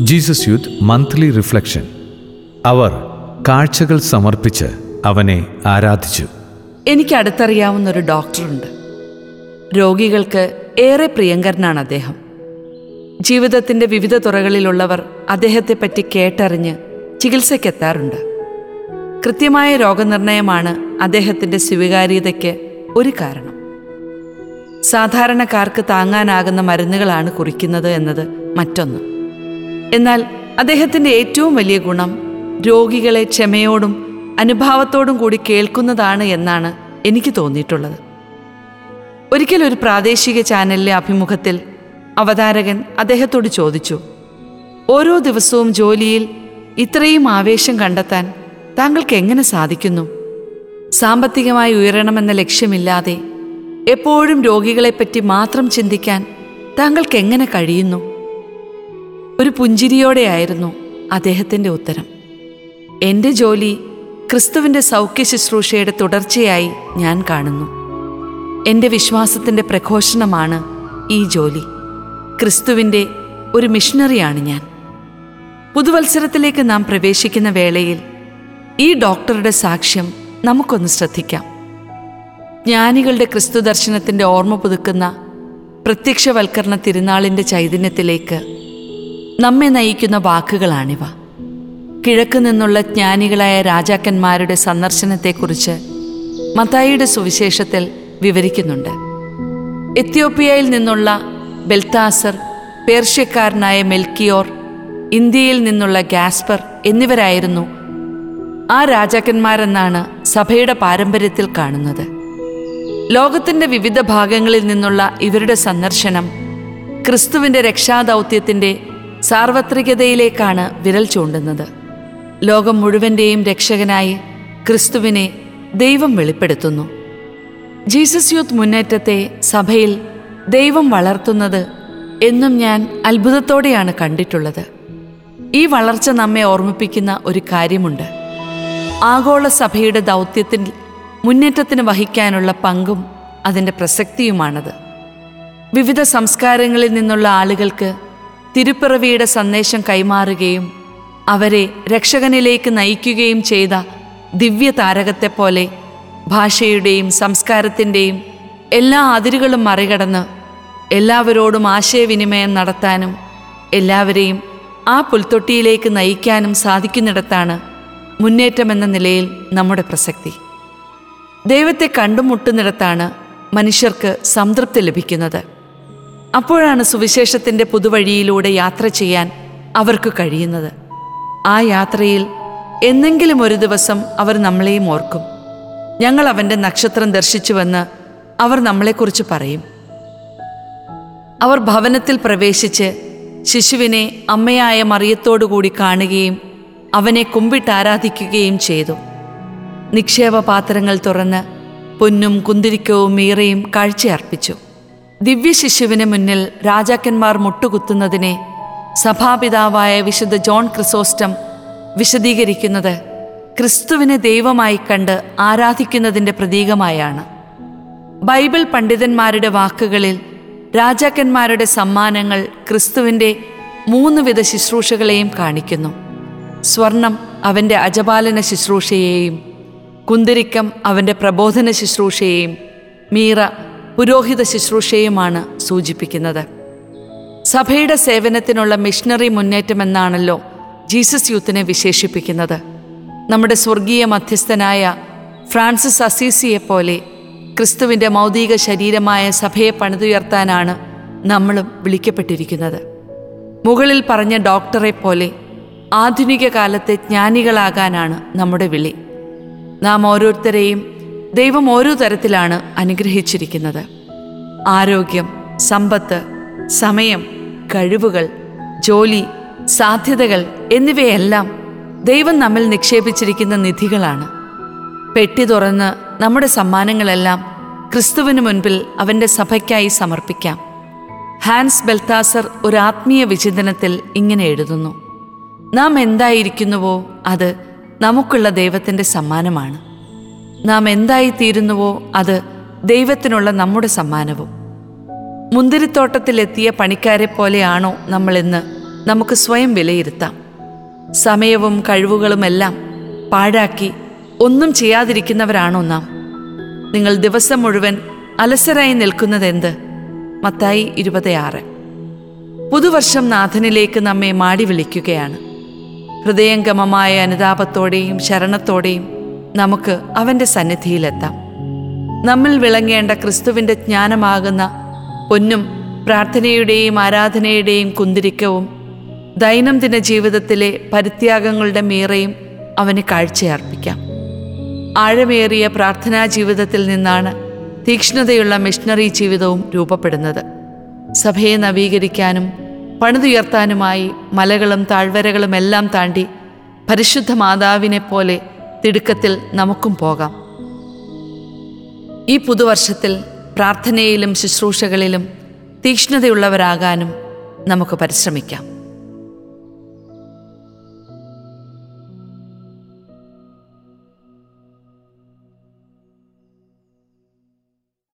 Jesus youth monthly reflection. അവർ കാഴ്ചകൾ സമർപ്പിച്ച് അവനെ ആരാധിച്ചു. എനിക്ക് അടുത്തറിയാവുന്ന ഒരു ഡോക്ടറുണ്ട്. രോഗികൾക്ക് ഏറെ പ്രിയങ്കരനാണ് അദ്ദേഹം. ജീവിതത്തിന്റെ വിവിധ തുറകളിലുള്ളവർ അദ്ദേഹത്തെപ്പറ്റി കേട്ടറിഞ്ഞ് ചികിത്സയ്ക്കെത്താറുണ്ട്. കൃത്യമായ രോഗനിർണയമാണ് അദ്ദേഹത്തിന്റെ സ്വീകാര്യതയ്ക്ക് ഒരു കാരണം. സാധാരണക്കാർക്ക് താങ്ങാനാകുന്ന മരുന്നുകളാണ് കുറിക്കുന്നത് എന്നത് മറ്റൊന്ന്. എന്നാൽ അദ്ദേഹത്തിന്റെ ഏറ്റവും വലിയ ഗുണം രോഗികളെ ക്ഷമയോടും അനുഭാവത്തോടും കൂടി കേൾക്കുന്നതാണ് എന്നാണ് എനിക്ക് തോന്നിയിട്ടുള്ളത്. ഒരിക്കൽ ഒരു പ്രാദേശിക ചാനലിലെ അഭിമുഖത്തിൽ അവതാരകൻ അദ്ദേഹത്തോട് ചോദിച്ചു ഓരോ ദിവസവും ജോലിയിൽ ഇത്രയും ആവേശം കണ്ടെത്താൻ താങ്കൾക്ക് എങ്ങനെ സാധിക്കുന്നു? സാമ്പത്തികമായി ഉയരണമെന്ന ലക്ഷ്യമില്ലാതെ എപ്പോഴും രോഗികളെപ്പറ്റി മാത്രം ചിന്തിക്കാൻ താങ്കൾക്ക് എങ്ങനെ കഴിയുന്നു? ഒരു പുഞ്ചിരിയോടെയായിരുന്നു അദ്ദേഹത്തിന്റെ ഉത്തരം. എന്റെ ജോലി ക്രിസ്തുവിന്റെ സൗഖ്യ ശുശ്രൂഷയുടെ തുടർച്ചയായി ഞാൻ കാണുന്നു. എന്റെ വിശ്വാസത്തിന്റെ പ്രഘോഷണമാണ് ഈ ജോലി. ക്രിസ്തുവിന്റെ ഒരു മിഷണറിയാണ് ഞാൻ. പുതുവത്സരത്തിലേക്ക് നാം പ്രവേശിക്കുന്ന വേളയിൽ ഈ ഡോക്ടറുടെ സാക്ഷ്യം നമുക്കൊന്ന് ശ്രദ്ധിക്കാം. ജ്ഞാനികളുടെ ക്രിസ്തു ദർശനത്തിന്റെ ഓർമ്മ പുതുക്കുന്ന പ്രത്യക്ഷവൽക്കരണ തിരുനാളിന്റെ ചൈതന്യത്തിലേക്ക് നമ്മെ നയിക്കുന്ന വാക്കുകളാണിവ. കിഴക്ക് നിന്നുള്ള ജ്ഞാനികളായ രാജാക്കന്മാരുടെ സന്ദർശനത്തെക്കുറിച്ച് മത്തായിയുടെ സുവിശേഷത്തിൽ വിവരിക്കുന്നുണ്ട്. എത്യോപ്യയിൽ നിന്നുള്ള ബെൽത്താസർ പേർഷ്യക്കാരനായ മെൽക്കിയോർ ഇന്ത്യയിൽ നിന്നുള്ള ഗാസ്പർ എന്നിവരായിരുന്നു ആ രാജാക്കന്മാരെന്നാണ് സഭയുടെ പാരമ്പര്യത്തിൽ കാണുന്നത്. ലോകത്തിന്റെ വിവിധ ഭാഗങ്ങളിൽ നിന്നുള്ള ഇവരുടെ സന്ദർശനം ക്രിസ്തുവിന്റെ രക്ഷാദൗത്യത്തിന്റെ സാർവത്രികതയിലേക്കാണ് വിരൽ ചൂണ്ടുന്നത്. ലോകം മുഴുവന്റെയും രക്ഷകനായി ക്രിസ്തുവിനെ ദൈവം വെളിപ്പെടുത്തുന്നു. ജീസസ് യൂത്ത് മുന്നേറ്റത്തെ സഭയിൽ ദൈവം വളർത്തുന്നത് എന്നും ഞാൻ അത്ഭുതത്തോടെയാണ് കണ്ടിട്ടുള്ളത്. ഈ വളർച്ച നമ്മെ ഓർമ്മിപ്പിക്കുന്ന ഒരു കാര്യമുണ്ട്. ആഗോള സഭയുടെ ദൗത്യത്തിൽ മുന്നേറ്റത്തിന് വഹിക്കാനുള്ള പങ്കും അതിന്റെ പ്രസക്തിയുമാണത്. വിവിധ സംസ്കാരങ്ങളിൽ നിന്നുള്ള ആളുകൾക്ക് തിരുപ്പിറവിയുടെ സന്ദേശം കൈമാറുകയും അവരെ രക്ഷകനിലേക്ക് നയിക്കുകയും ചെയ്ത ദിവ്യ താരകത്തെപ്പോലെ ഭാഷയുടെയും സംസ്കാരത്തിന്റെയും എല്ലാ അതിരുകളും മറികടന്ന് എല്ലാവരോടും ആശയവിനിമയം നടത്താനും എല്ലാവരെയും ആ പുൽത്തൊട്ടിയിലേക്ക് നയിക്കാനും സാധിക്കുന്നിടത്താണ് മുന്നേറ്റമെന്ന നിലയിൽ നമ്മുടെ പ്രസക്തി. ദൈവത്തെ കണ്ടുമുട്ടുന്നിടത്താണ് മനുഷ്യർക്ക് സംതൃപ്തി ലഭിക്കുന്നത്. അപ്പോഴാണ് സുവിശേഷത്തിന്റെ പുതുവഴിയിലൂടെ യാത്ര ചെയ്യാൻ അവർക്ക് കഴിയുന്നത്. ആ യാത്രയിൽ എന്നെങ്കിലും ഒരു ദിവസം അവർ നമ്മളെയും ഓർക്കും. ഞങ്ങൾ അവന്റെ നക്ഷത്രം ദർശിച്ചുവെന്ന് അവർ നമ്മളെക്കുറിച്ച് പറയും. അവർ ഭവനത്തിൽ പ്രവേശിച്ച് ശിശുവിനെ അമ്മയായ മറിയത്തോടുകൂടി കാണുകയും അവനെ കുമ്പിട്ട് ആരാധിക്കുകയും ചെയ്തു. നിക്ഷേപ പാത്രങ്ങൾ തുറന്ന് പൊന്നും കുന്തിരിക്കവും മീറയും കാഴ്ചയർപ്പിച്ചു. ദിവ്യ ശിശുവിന് മുന്നിൽ രാജാക്കന്മാർ മുട്ടുകുത്തുന്നതിനെ സഭാപിതാവായ വിശുദ്ധ ജോൺ ക്രിസോസ്റ്റം വിശദീകരിക്കുന്നത് ക്രിസ്തുവിനെ ദൈവമായി കണ്ട് ആരാധിക്കുന്നതിന്റെ പ്രതീകമായാണ്. ബൈബിൾ പണ്ഡിതന്മാരുടെ വാക്കുകളിൽ രാജാക്കന്മാരുടെ സമ്മാനങ്ങൾ ക്രിസ്തുവിന്റെ മൂന്ന് വിധ ശുശ്രൂഷകളെയും കാണിക്കുന്നു. സ്വർണം അവന്റെ അജപാലന ശുശ്രൂഷയെയും കുന്തിരിക്കം അവന്റെ പ്രബോധന ശുശ്രൂഷയെയും മീറ പുരോഹിത ശുശ്രൂഷയുമാണ് സൂചിപ്പിക്കുന്നത്. സഭയുടെ സേവനത്തിനുള്ള മിഷണറി മുന്നേറ്റമെന്നാണല്ലോ ജീസസ് യൂത്തിനെ വിശേഷിപ്പിക്കുന്നത്. നമ്മുടെ സ്വർഗീയ മധ്യസ്ഥനായ ഫ്രാൻസിസ് അസീസിയെപ്പോലെ ക്രിസ്തുവിന്റെ മൗതിക ശരീരമായ സഭയെ പണിതുയർത്താനാണ് നമ്മളും വിളിക്കപ്പെട്ടിരിക്കുന്നത്. മുകളിൽ പറഞ്ഞ ഡോക്ടറെ പോലെ ആധുനിക കാലത്തെ ജ്ഞാനികളാകാനാണ് നമ്മുടെ വിളി. നാം ഓരോരുത്തരെയും ദൈവം ഓരോ തരത്തിലാണ് അനുഗ്രഹിച്ചിരിക്കുന്നത്. ആരോഗ്യം സമ്പത്ത് സമയം കഴിവുകൾ ജോലി സാധ്യതകൾ എന്നിവയെല്ലാം ദൈവം നമ്മിൽ നിക്ഷേപിച്ചിരിക്കുന്ന നിധികളാണ്. പെട്ടി തുറന്ന് നമ്മുടെ സമ്മാനങ്ങളെല്ലാം ക്രിസ്തുവിന് മുൻപിൽ അവന്റെ സഭയ്ക്കായി സമർപ്പിക്കാം. ഹാൻസ് ബെൽത്താസർ ഒരു ആത്മീയ വിചിന്തനത്തിൽ ഇങ്ങനെ എഴുതുന്നു. നാം എന്തായിരിക്കുന്നുവോ അത് നമുക്കുള്ള ദൈവത്തിന്റെ സമ്മാനമാണ്. നാം എന്തായിത്തീരുന്നുവോ അത് ദൈവത്തിനുള്ള നമ്മുടെ സമ്മാനവും. മുന്തിരിത്തോട്ടത്തിലെത്തിയ പണിക്കാരെ പോലെയാണോ നമ്മളിന്ന് നമുക്ക് സ്വയം വിലയിരുത്താം. സമയവും കഴിവുകളുമെല്ലാം പാഴാക്കി ഒന്നും ചെയ്യാതിരിക്കുന്നവരാണോ നാം? നിങ്ങൾ ദിവസം മുഴുവൻ അലസരായി നിൽക്കുന്നതെന്ത്? മത്തായി ഇരുപത്തിയാറ്. പുതുവർഷം നാഥനിലേക്ക് നമ്മെ മാടി വിളിക്കുകയാണ്. ഹൃദയംഗമമായ അനുതാപത്തോടെയും ശരണത്തോടെയും നമുക്ക് അവന്റെ സന്നിധിയിലെത്താം. നമ്മിൽ വിളങ്ങേണ്ട ക്രിസ്തുവിന്റെ ജ്ഞാനമാകുന്ന പൊന്നും പ്രാർത്ഥനയുടെയും ആരാധനയുടെയും കുന്തിരിക്കവും ദൈനംദിന ജീവിതത്തിലെ പരിത്യാഗങ്ങളുടെ മീറയും അവന് കാഴ്ചയർപ്പിക്കാം. ആഴമേറിയ പ്രാർത്ഥനാ ജീവിതത്തിൽ നിന്നാണ് തീക്ഷ്ണതയുള്ള മിഷണറി ജീവിതവും രൂപപ്പെടുന്നത്. സഭയെ നവീകരിക്കാനും പണിതുയർത്താനുമായി മലകളും താഴ്വരകളും എല്ലാം താണ്ടി പരിശുദ്ധ മാതാവിനെ പോലെ തിടുക്കത്തിൽ നമുക്കും പോകാം. ഈ പുതുവർഷത്തിൽ പ്രാർത്ഥനയിലും ശുശ്രൂഷകളിലും തീക്ഷ്ണതയുള്ളവരാകാനും നമുക്ക് പരിശ്രമിക്കാം.